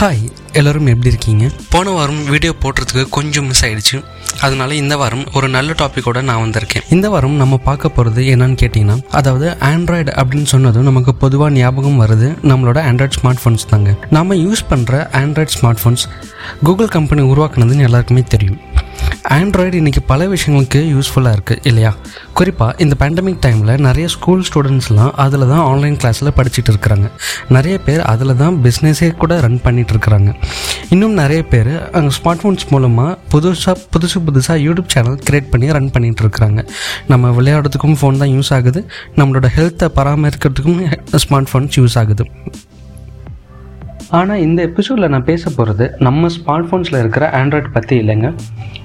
Hi எல்லோரும் எப்படி இருக்கீங்க? போன வாரம் வீடியோ போடுறதுக்கு கொஞ்சம் மிஸ் ஆயிடுச்சு. அதனால இந்த வாரம் ஒரு நல்ல டாப்பிக்கோட நான் வந்திருக்கேன். இந்த வாரம் நம்ம பார்க்க போகிறது என்னன்னு கேட்டிங்கன்னா அதாவது ஆண்ட்ராய்டு அப்படின்னு சொன்னதும் நமக்கு பொதுவாக ஞாபகம் வருது. நம்மளோட ஆண்ட்ராய்டு ஸ்மார்ட் ஃபோன்ஸ் தாங்க. நம்ம யூஸ் பண்ணுற Android smart phones Google company உருவாக்குனதுன்னு எல்லாருக்குமே தெரியும். ஆண்ட்ராய்டு இன்றைக்கி பல விஷயங்களுக்கு யூஸ்ஃபுல்லாக இருக்குது இல்லையா? குறிப்பாக இந்த பேண்டமிக் டைமில் நிறைய ஸ்கூல் ஸ்டூடெண்ட்ஸ்லாம் அதில் தான் ஆன்லைன் கிளாஸில் படிச்சுட்டு இருக்கிறாங்க. நிறைய பேர் அதில் தான் பிஸ்னஸே கூட ரன் பண்ணிட்டு இருக்கிறாங்க. இன்னும் நிறைய பேர் அங்கே ஸ்மார்ட் ஃபோன்ஸ் மூலமாக புதுசாக புதுசு புதுசாக யூடியூப் சேனல் க்ரியேட் பண்ணி ரன் பண்ணிட்டு இருக்கிறாங்க. நம்ம விளையாடுறதுக்கும் ஃபோன் தான் யூஸ் ஆகுது. நம்மளோட ஹெல்த்தை பராமரிக்கிறதுக்கும் ஸ்மார்ட் ஃபோன்ஸ் யூஸ் ஆகுது. ஆனால் இந்த எபிசோடில் நான் பேச போகிறது நம்ம ஸ்மார்ட் ஃபோன்ஸில் இருக்கிற ஆண்ட்ராய்டு பற்றி இல்லைங்க.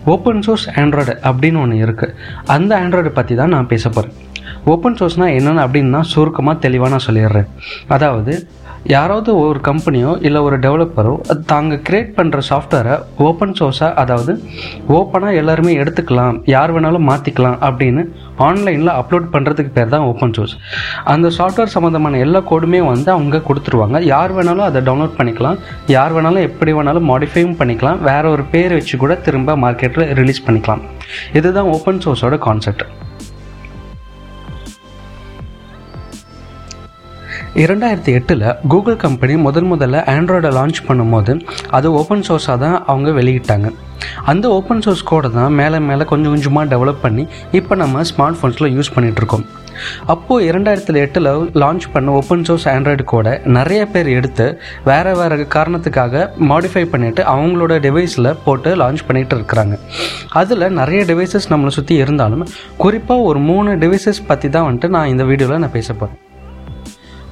ஓப்பன் சோர்ஸ் ஆண்ட்ராய்டு அப்படின்னு ஒன்று இருக்குது அந்த ஆண்ட்ராய்டு பற்றி தான் நான் பேச போகிறேன் ஓப்பன் சோர்ஸ்னால் என்னென்னு அப்படின்னா சுருக்கமாக தெளிவாக நான் சொல்லிடுறேன். அதாவது யாராவது ஒரு கம்பெனியோ இல்லை ஒரு டெவலப்பரோ தாங்க கிரியேட் பண்ணுற சாஃப்ட்வேரை ஓப்பன் சோர்ஸாக அதாவது ஓப்பனாக எல்லாருமே எடுத்துக்கலாம் யார் வேணாலும் மாற்றிக்கலாம் அப்படின்னு ஆன்லைனில் அப்லோட் பண்ணுறதுக்கு பேர் தான் ஓப்பன் சோர்ஸ் அந்த சாஃப்ட்வேர் சம்மந்தமான எல்லா கோடுமே வந்து அவங்க கொடுத்துருவாங்க. யார் வேணாலும் அதை டவுன்லோட் பண்ணிக்கலாம் யார் வேணாலும் எப்படி வேணாலும் மாடிஃபையும் பண்ணிக்கலாம் வேற ஒரு பேர் வச்சு கூட திரும்ப மார்க்கெட்டில் ரிலீஸ் பண்ணிக்கலாம். இதுதான் ஓப்பன் சோர்ஸோட கான்செப்ட் இரண்டாயிரத்தி எட்டில் கூகுள் கம்பெனி முதல் முதல்ல ஆண்ட்ராய்டை லான்ச் பண்ணும்போது அது ஓப்பன் சோர்ஸாக தான் அவங்க வெளியிட்டாங்க. அந்த ஓப்பன் சோர்ஸ் கோடை தான் மேலே மேலே கொஞ்சம் கொஞ்சமாக டெவலப் பண்ணி இப்போ நம்ம ஸ்மார்ட் ஃபோன்ஸில் யூஸ் பண்ணிகிட்ருக்கோம் அப்போது இரண்டாயிரத்தில் எட்டில் லான்ச் பண்ண ஓப்பன் சோர்ஸ் ஆண்ட்ராய்டு கோடை நிறைய பேர் எடுத்து வேறு வேறு காரணத்துக்காக மாடிஃபை பண்ணிவிட்டு அவங்களோட டிவைஸில் போட்டு லான்ச் பண்ணிகிட்டு இருக்கிறாங்க. அதில் நிறைய டிவைசஸ் நம்மளை சுற்றி இருந்தாலும் குறிப்பாக ஒரு மூணு டிவைசஸ் பற்றி தான் வந்துட்டு நான் இந்த வீடியோவில் நான் பேச போகிறேன்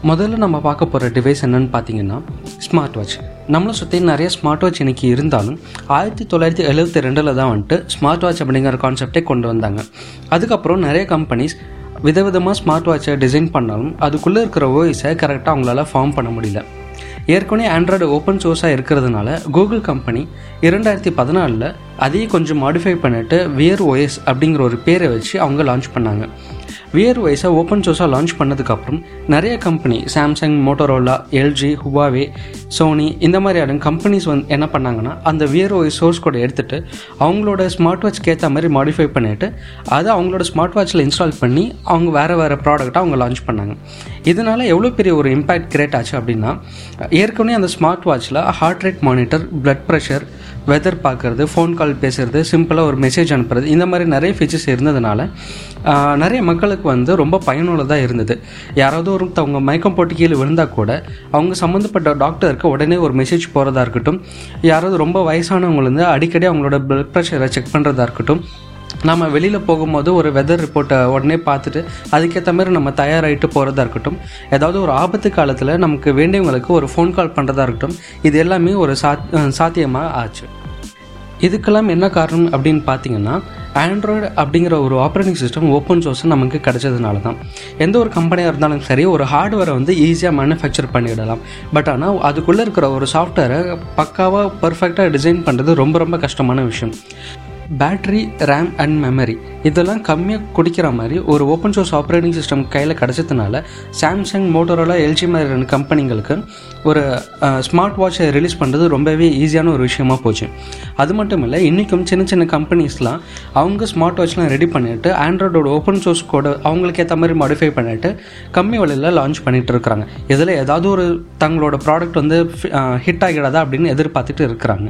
முதல்ல நம்ம பார்க்க போகிற டிவைஸ் என்னென்னு பார்த்தீங்கன்னா ஸ்மார்ட் வாட்ச் நம்மளை சுற்றி நிறைய ஸ்மார்ட் வாட்ச் இன்றைக்கி இருந்தாலும் ஆயிரத்தி தொள்ளாயிரத்தி எழுபத்தி ரெண்டில் தான் வந்துட்டு ஸ்மார்ட் வாட்ச் அப்படிங்கிற கான்செப்டே கொண்டு வந்தாங்க. அதுக்கப்புறம் நிறைய கம்பெனிஸ் விதவிதமாக ஸ்மார்ட் வாட்சை டிசைன் பண்ணாலும் அதுக்குள்ளே இருக்கிற ஓய்ஸை கரெக்டாக அவங்களால ஃபார்ம் பண்ண முடியல. ஏற்கனவே ஆண்ட்ராய்டு ஓப்பன் சோர்ஸாக இருக்கிறதுனால கூகுள் கம்பெனி இரண்டாயிரத்தி பதினாலில் அதையும் கொஞ்சம் மாடிஃபை பண்ணிட்டு வியர் ஓஎஸ் அப்படிங்கிற ஒரு பேரை வச்சு அவங்க லான்ச் பண்ணாங்க. வியர் ஒய்ஸை ஓப்பன் சோர்ஸாக லான்ச் பண்ணதுக்கப்புறம் நிறைய company Samsung Motorola LG Huawei Sony இந்த மாதிரியான கம்பெனிஸ் வந்து என்ன பண்ணாங்கன்னா அந்த வியர் ஒய்ஸ் சோர்ஸ் கோடை எடுத்துகிட்டு அவங்களோட ஸ்மார்ட் வாட்ச்க்கு ஏற்ற மாதிரி மாடிஃபை பண்ணிவிட்டு அதை அவங்களோட ஸ்மார்ட் வாட்சில் இன்ஸ்டால் பண்ணி அவங்க வேறு வேறு ப்ராடக்ட்டை அவங்க லான்ச் பண்ணாங்க. இதனால் எவ்வளோ பெரிய ஒரு இம்பேக்ட் கிரியேட் ஆச்சு அப்படின்னா ஏற்கனவே அந்த smart வாட்சில் heart rate monitor blood pressure weather பார்க்குறது ஃபோன் கால் பேசுகிறது சிம்பிளாக ஒரு மெசேஜ் அனுப்புறது இந்த மாதிரி நிறைய ஃபீச்சர்ஸ் இருந்ததுனால நிறைய மக்களுக்கு வந்து ரொம்ப பயனுள்ளதாக இருந்தது. யாராவது ஒருத்தவங்க மயக்கம் போட்டு கீழே விழுந்தால் கூட அவங்க சம்மந்தப்பட்ட டாக்டருக்கு உடனே ஒரு மெசேஜ் போகிறதா இருக்கட்டும் யாராவது ரொம்ப வயசானவங்க வந்து அடிக்கடி அவங்களோட பிளட் ப்ரெஷரை செக் பண்ணுறதா இருக்கட்டும் நம்ம வெளியில் போகும்போது ஒரு வெதர் ரிப்போர்ட்டை உடனே பார்த்துட்டு அதுக்கேற்ற மாதிரி நம்ம தயாராகிட்டு போகிறதா இருக்கட்டும் ஏதாவது ஒரு ஆபத்து காலத்தில் நமக்கு வேண்டியவங்களுக்கு ஒரு ஃபோன் கால் பண்ணுறதா இருக்கட்டும் இது எல்லாமே ஒரு சாத் சாத்தியமாக ஆச்சு. இதுக்கெல்லாம் என்ன காரணம் அப்படின்னு பார்த்தீங்கன்னா ஆண்ட்ராய்டு அப்படிங்கிற ஒரு ஆப்ரேட்டிங் சிஸ்டம் ஓப்பன் சோர்ஸ் நமக்கு கிடைச்சதுனால தான் எந்த ஒரு கம்பெனியாக இருந்தாலும் சரி ஒரு ஹார்ட்வேரை வந்து ஈஸியாக மேனுஃபேக்சர் பண்ணிடலாம். பட் ஆனால் அதுக்குள்ளே இருக்கிற ஒரு சாஃப்ட்வேரை பக்காவாக பர்ஃபெக்டாக டிசைன் பண்ணுறது ரொம்ப ரொம்ப கஷ்டமான விஷயம். பேட்ரி ரேம் அண்ட் மெமரி இதெல்லாம் கம்மியாக குடிக்கிற மாதிரி ஒரு ஓப்பன் சோர்ஸ் ஆப்ரேட்டிங் சிஸ்டம் கையில் கிடச்சதுனால சாம்சங் மோட்டோரோலா எல்ஜி மாதிரியான கம்பெனிங்களுக்கு ஒரு ஸ்மார்ட் வாட்சை ரிலீஸ் பண்ணுறது ரொம்பவே ஈஸியான ஒரு விஷயமா போச்சு. அது மட்டும் இல்லை இன்றைக்கும் சின்ன சின்ன கம்பெனிஸ்லாம் அவங்க ஸ்மார்ட் வாட்ச்லாம் ரெடி பண்ணிவிட்டு ஆண்ட்ராய்டோட ஓப்பன் சோர்ஸ் கோட அவங்களுக்கு ஏற்ற மாதிரி மாடிஃபை பண்ணிவிட்டு கம்மி விலையில் லான்ச் பண்ணிகிட்டு இருக்கிறாங்க. இதில் ஏதாவது ஒரு தங்களோட ப்ராடக்ட் வந்து ஹிட் ஆகிடாதா அப்படின்னு எதிர்பார்த்துட்டு இருக்கிறாங்க.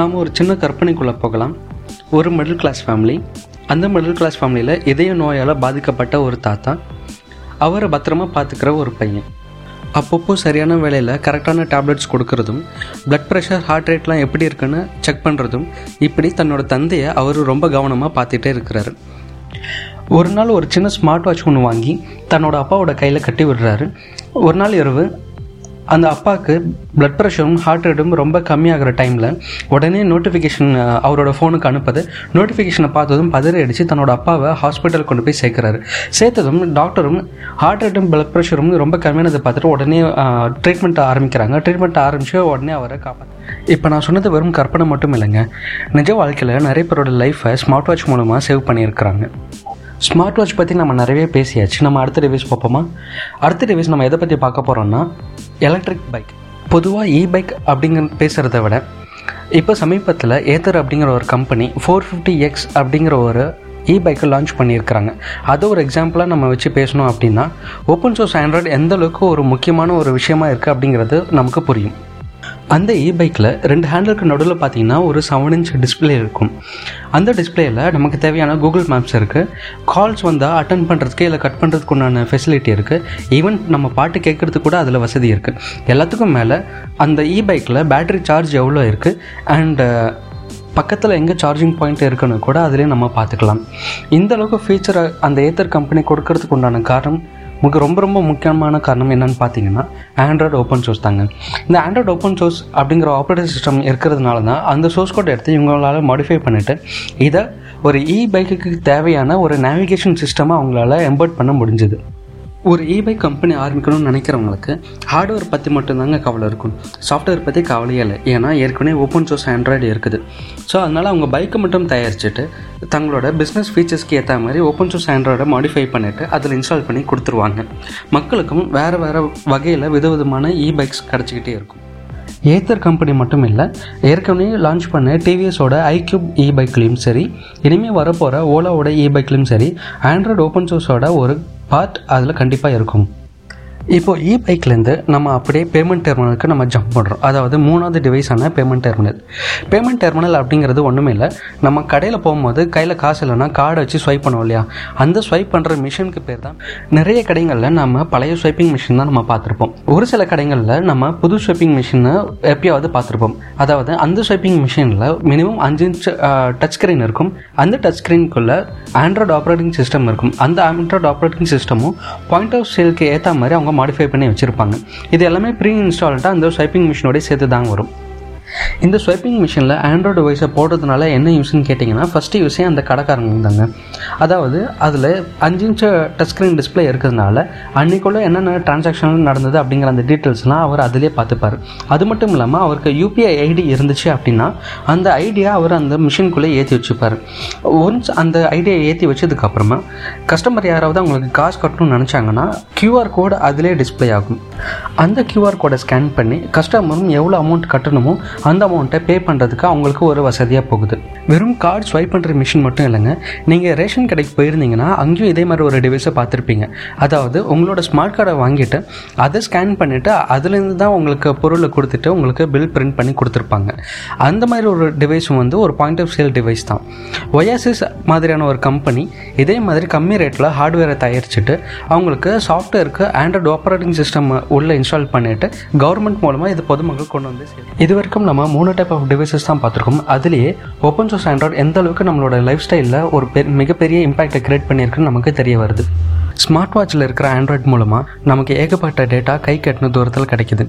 நாம் ஒரு சின்ன கற்பனைக்குள்ளே போகலாம். ஒரு மிடில் கிளாஸ் ஃபேமிலி அந்த மிடில் கிளாஸ் ஃபேமிலியில் இதய நோயால் பாதிக்கப்பட்ட ஒரு தாத்தா அவரை பத்திரமா பார்த்துக்கிற ஒரு பையன். அப்பப்போ சரியான வேலையில் கரெக்டான டேப்லெட்ஸ் கொடுக்கறதும் பிளட் ப்ரெஷர் ஹார்ட் ரேட்லாம் எப்படி இருக்குன்னு செக் பண்ணுறதும் இப்படி தன்னோட தந்தையை அவர் ரொம்ப கவனமாக பார்த்துட்டே இருக்கிறாரு. ஒரு நாள் ஒரு சின்ன ஸ்மார்ட் வாட்ச் ஒன்று வாங்கி தன்னோட அப்பாவோட கையில் கட்டி விடுறாரு. ஒரு நாள் இரவு அந்த அப்பாவுக்கு பிளட் ப்ரெஷரும் ஹார்ட் ரேட்டும் ரொம்ப கம்மியாகிற டைமில் உடனே நோட்டிஃபிகேஷன் அவரோட ஃபோனுக்கு அனுப்புது. நோட்டிஃபிகேஷனை பார்த்ததும் பதறி அடித்து தன்னோட அப்பாவை ஹாஸ்பிட்டல் கொண்டு போய் சேர்க்குறாரு. சேர்த்ததும் டாக்டரும் ஹார்ட் ரேட்டும் பிளட் ப்ரெஷரும் ரொம்ப கம்மியானதை பார்த்துட்டு உடனே ட்ரீட்மெண்ட் ஆரம்பிக்கிறாங்க. ட்ரீட்மெண்ட் ஆரம்பித்து உடனே அவரை காப்பாற்று இப்போ நான் சொன்னது வெறும் கற்பனை மட்டும் இல்லைங்க. நிஜ வாழ்க்கையில் நிறைய பேரோட லைஃப்பை ஸ்மார்ட் வாட்ச் மூலமாக சேவ் பண்ணியிருக்கிறாங்க. ஸ்மார்ட் வாட்ச் பற்றி நம்ம நிறைய பேசியாச்சு. நம்ம அடுத்த ரிவ்யூஸ் பார்ப்போமா? அடுத்த ரிவ்யூஸ் நம்ம எதை பற்றி பார்க்க போகிறோம்னா எலக்ட்ரிக் பைக் பொதுவாக இ பைக் அப்படிங்கிற பேசுகிறத விட இப்போ சமீபத்தில் ஏத்தர் அப்படிங்கிற ஒரு கம்பெனி ஃபோர் ஃபிஃப்டி எக்ஸ் அப்படிங்கிற ஒரு இ பைக்கை லான்ச் பண்ணியிருக்கிறாங்க. அதை ஒரு எக்ஸாம்பிளாக நம்ம வச்சு பேசணும் அப்படின்னா ஓப்பன் சோர்ஸ் ஆண்ட்ராய்டு எந்தளவுக்கு ஒரு முக்கியமான ஒரு விஷயமா இருக்குது அப்படிங்கிறது நமக்கு புரியும். அந்த இ பைக்கில் ரெண்டு ஹேண்டலுக்கு நடுவில் பார்த்தீங்கன்னா ஒரு செவன் இன்ச் டிஸ்பிளே இருக்கும். அந்த டிஸ்பிளேயில் நமக்கு தேவையான கூகுள் மேப்ஸ் இருக்குது கால்ஸ் வந்தால் அட்டன் பண்ணுறதுக்கு இல்லை கட் பண்ணுறதுக்கு உண்டான ஃபெசிலிட்டி இருக்குது ஈவன் நம்ம பாட்டு கேட்குறதுக்கு கூட அதில் வசதி இருக்குது எல்லாத்துக்கும் மேலே அந்த இ பைக்கில் பேட்டரி சார்ஜ் எவ்வளோ இருக்குது அண்டு பக்கத்தில் எங்கே சார்ஜிங் பாயிண்ட் இருக்குன்னு கூட அதிலே நம்ம பார்த்துக்கலாம் இந்த அளவுக்கு ஃபீச்சரை அந்த ஏத்தர் கம்பெனி கொடுக்கறதுக்கு உண்டான காரணம் உங்களுக்கு ரொம்ப ரொம்ப முக்கியமான காரணம் என்னன்னு பார்த்தீங்கன்னா ஆண்ட்ராய்டு ஓப்பன் சோர்ஸ் தாங்க. இந்த ஆண்ட்ராய்டு ஓப்பன் சோர்ஸ் அப்படிங்கிற ஆப்ரேட்டிங் சிஸ்டம் இருக்கிறதுனால தான் அந்த சோர்ஸ் கோட் எடுத்து இவங்களால மாடிஃபை பண்ணிவிட்டு இதை ஒரு இ பைக்குக்கு தேவையான ஒரு நேவிகேஷன் சிஸ்டமாக அவங்களால எம்பர்ட் பண்ண முடிஞ்சுது. ஒரு இபைக் கம்பெனி ஆரம்பிக்கணும்னு நினைக்கிறவங்களுக்கு ஹார்ட்வேர் பற்றி மட்டும்தாங்க கவலை இருக்கும். சாஃப்ட்வேர் பற்றி கவலையே இல்லை. ஏன்னா ஏற்கனவே ஓப்பன் சோர்ஸ் ஆண்ட்ராய்டு இருக்குது. ஸோ அதனால் அவங்க பைக்கை மட்டும் தயாரிச்சுட்டு தங்களோட பிஸ்னஸ் ஃபீச்சர்ஸ்க்கு ஏற்ற மாதிரி ஓப்பன் சோர்ஸ் ஆண்ட்ராய்டை மாடிஃபை பண்ணிவிட்டு அதில் இன்ஸ்டால் பண்ணி கொடுத்துருவாங்க. மக்களுக்கும் வேறு வேறு வகையில் விதவிதமான இ பைக்ஸ் கிடச்சிக்கிட்டே இருக்கும். ஏத்தர் கம்பெனி மட்டும் இல்லை ஏற்கனவே லான்ச் பண்ண டிவிஎஸோட ஐக்யூப் இ பைக்லேயும் சரி இனிமேல் வரப்போகிற ஓலாவோட இ பைக்லேயும் சரி ஆண்ட்ராய்டு ஓப்பன் சோர்ஸோட ஒரு பார்ட் அதில் கண்டிப்பாக இருக்கும். இப்போது இ பைக்லேருந்து நம்ம அப்படியே பேமெண்ட் டெர்மினலுக்கு நம்ம ஜம்ப் பண்ணுறோம் அதாவது மூணாவது டிவைஸான பேமெண்ட் டெர்மினல் பேமெண்ட் டெர்மினல் அப்படிங்கிறது ஒன்றுமே இல்லை. நம்ம கடையில் போகும்போது கையில் காசு இல்லைன்னா கார்டை வச்சு ஸ்வைப் பண்ணுவோம் இல்லையா? அந்த ஸ்வைப் பண்ணுற மிஷினுக்கு பேர் தான் நிறைய கடைகளில் நம்ம பழைய ஸ்வைப்பிங் மிஷின் தான் நம்ம பார்த்துருப்போம். ஒரு சில கடைகளில் நம்ம புது ஸ்வைப்பிங் மிஷினை எப்பயாவது பார்த்துருப்போம். அதாவது அந்த ஸ்வைப்பிங் மிஷினில் மினிமம் அஞ்சு இன்ச் டச் ஸ்க்ரீன் இருக்கும். அந்த டச் ஸ்க்ரீனுக்குள்ளே ஆண்ட்ராய்டு ஆப்ரேட்டிங் சிஸ்டம் இருக்கும். அந்த ஆண்ட்ராய்டு ஆப்ரேட்டிங் சிஸ்டமும் பாயிண்ட் ஆஃப் சேலுக்கு ஏற்ற மாதிரி அவங்க மாடிஃபை பண்ணி வச்சுருப்பாங்க. இது எல்லாமே ப்ரீ இன்ஸ்டால்டாக அந்த ஸ்வைப்பிங் மிஷினோடய சேர்த்து தாங்க வரும். இந்த ஸ்வைப்பிங் மிஷினில் ஆண்ட்ராய்டு வைஸை போடுறதுனால என்ன யூஸ்ன்னு கேட்டிங்கன்னா ஃபஸ்ட்டு யூஸே அந்த கடைக்காரங்க தாங்க. அதாவது அதில் அஞ்சு இன்ச்சு டச் ஸ்க்ரீன் டிஸ்பிளே இருக்கிறதுனால அன்றைக்குள்ளே என்னென்ன டிரான்சாக்ஷன் நடந்தது அப்படிங்கிற அந்த டீட்டெயில்ஸ்லாம் அவர் அதிலே பார்த்துப்பார். அது மட்டும் இல்லாமல் அவருக்கு யூபிஐ ஐடி இருந்துச்சு அப்படின்னா அந்த ஐடியா அவர் அந்த மிஷின்குள்ளே ஏற்றி வச்சுப்பார். ஒன்ஸ் அந்த ஐடியா ஏற்றி வச்சதுக்கப்புறமா கஸ்டமர் யாராவது அவங்களுக்கு காசு கட்டணும்னு நினச்சாங்கன்னா கியூஆர் கோடு அதிலே டிஸ்பிளே ஆகும். அந்த கியூஆர் கோடை ஸ்கேன் பண்ணி கஸ்டமரும் எவ்வளோ அமௌண்ட் கட்டணுமோ அந்த அமௌண்ட்டை பே பண்ணுறதுக்கு அவங்களுக்கு ஒரு வசதியாக போகுது. வெறும் கார்டு ஸ்வைப் பண்ணுற மிஷின் மட்டும் இல்லைங்க. நீங்கள் ரேஷன் கடைக்கு போயிருந்தீங்கன்னா அங்கேயும் இதே மாதிரி ஒரு டிவைஸை பார்த்துருப்பீங்க. அதாவது உங்களோட ஸ்மார்ட் கார்டை வாங்கிட்டு அதை ஸ்கேன் பண்ணிவிட்டு அதுலேருந்து தான் உங்களுக்கு பொருளை கொடுத்துட்டு உங்களுக்கு பில் பிரிண்ட் பண்ணி கொடுத்துருப்பாங்க. அந்த மாதிரி ஒரு டிவைஸும் வந்து ஒரு பாயிண்ட் ஆஃப் சேல் டிவைஸ் தான். ஒயாசிஸ் மாதிரியான ஒரு கம்பெனி இதே மாதிரி கம்மி ரேட்டில் ஹார்ட்வேரை தயாரிச்சுட்டு அவங்களுக்கு சாஃப்ட்வேருக்கு ஆண்ட்ராய்டு ஆப்ரேட்டிங் சிஸ்டம் உள்ளே இன்ஸ்டால் பண்ணிவிட்டு கவர்மெண்ட் மூலமாக இது பொதுமக்கள் கொண்டு வந்து இது வரைக்கும் நம்ம நம்ம மூணு டைப் ஆஃப் டிவைசஸ் தான் பார்த்துருக்கோம். அதுலேயே ஓப்பன் சோர்ஸ் ஆண்ட்ராய்டு எந்த அளவுக்கு நம்மளோட லைஃப் ஸ்டைலில் ஒரு பெ மிகப்பெரிய இம்பாக்டை கிரியேட் பண்ணியிருக்குன்னு நமக்கு தெரிய வருது. ஸ்மார்ட் வாட்சில் இருக்கிற ஆண்ட்ராய்ட் மூலமாக நமக்கு ஏகப்பட்ட டேட்டா கை கட்டின தூரத்தில் கிடைக்குது.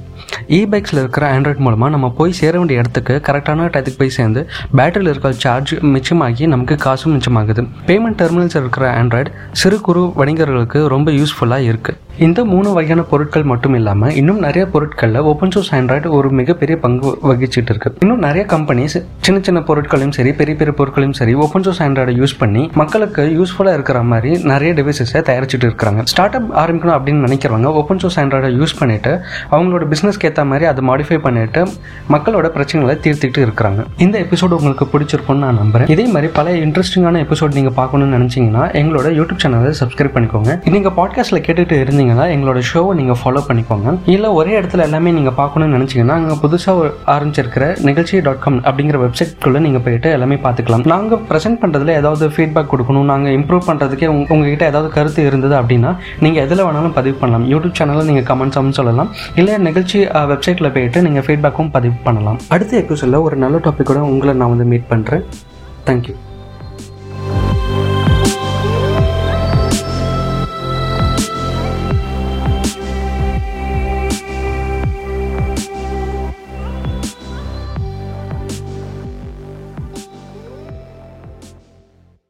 இ பைக்ஸில் இருக்கிற ஆண்ட்ராய்ட் மூலமாக நம்ம போய் சேர வேண்டிய இடத்துக்கு கரெக்டான டயத்துக்கு போய் சேர்ந்து பேட்டரியில் இருக்கிற சார்ஜ் மிச்சமாகி நமக்கு காசும் மிச்சமாகுது. பேமெண்ட் டெர்மினல்ஸ் இருக்கிற ஆண்ட்ராய்டு சிறு குறு வணிகர்களுக்கு ரொம்ப யூஸ்ஃபுல்லாக இருக்குது இந்த மூணு வகையான பொருட்கள் மட்டும் இல்லாமல் இன்னும் நிறைய பொருட்களில் ஓப்பன் சோர்ஸ் ஆண்ட்ராய்டு ஒரு மிகப்பெரிய பங்கு வகிச்சிட்டு இருக்கு. இன்னும் நிறைய கம்பெனிஸ் சின்ன சின்ன பொருட்களையும் சரி பெரிய பெரிய பொருட்களையும் சரி ஓப்பன் சோர்ஸ் ஆண்ட்ராய்டை யூஸ் பண்ணி மக்களுக்கு யூஸ்ஃபுல்லாக இருக்கிற மாதிரி நிறைய டிவைசஸை தயாரிச்சுட்டு இருக்கிறாங்க ஸ்டார்ட் அப் ஆரம்பிக்கணும் அப்படின்னு நினைக்கிறவங்க ஓப்பன் சோர்ஸ் ஆண்ட்ராய்டை யூஸ் பண்ணிட்டு அவங்களோட பிஸ்னஸ்க்கு ஏற்ற மாதிரி அதை மாடிஃபை பண்ணிட்டு மக்களோட பிரச்சனைகளை தீர்த்துட்டு இருக்கிறாங்க இந்த எபிசோடு உங்களுக்கு பிடிச்சிருக்கும்னு நான் நம்புறேன். இதே மாதிரி பல இன்ட்ரெஸ்டிங்கான எபிசோட் நீங்கள் பார்க்கணும்னு நினச்சிங்கன்னா எங்களோட யூடியூப் சேனலை சப்ஸ்கிரைப் பண்ணிக்கோங்க. நீங்கள் பாட்காஸ்ட்டில் கேட்டுட்டு இருந்தீங்க இருந்தீங்கன்னா எங்களோட ஷோவை நீங்கள் ஃபாலோ பண்ணிக்கோங்க. இல்லை ஒரே இடத்துல எல்லாமே நீங்கள் பார்க்கணும்னு நினச்சிங்கன்னா அங்கே புதுசாக ஆரம்பிச்சிருக்கிற நிகழ்ச்சி டாட் காம் அப்படிங்கிற வெப்சைட்குள்ளே நீங்கள் போயிட்டு எல்லாமே பார்த்துக்கலாம். நாங்கள் ப்ரெசென்ட் பண்ணுறதுல ஏதாவது ஃபீட்பேக் கொடுக்கணும் நாங்கள் இம்ப்ரூவ் பண்ணுறதுக்கே உங்க உங்ககிட்ட ஏதாவது கருத்து இருந்தது அப்படின்னா நீங்கள் எதில் வேணாலும் பதிவு பண்ணலாம். யூடியூப் சேனலில் நீங்கள் கமெண்ட்ஸாகவும் சொல்லலாம். இல்லை நிகழ்ச்சி வெப்சைட்டில் போயிட்டு நீங்கள் ஃபீட்பேக்கும் பதிவு பண்ணலாம். அடுத்த எபிசோடில் ஒரு நல்ல டாப்பிக்கோட உங்களை நான் வந்து மீட் பண்ணுறேன் தேங்க்யூ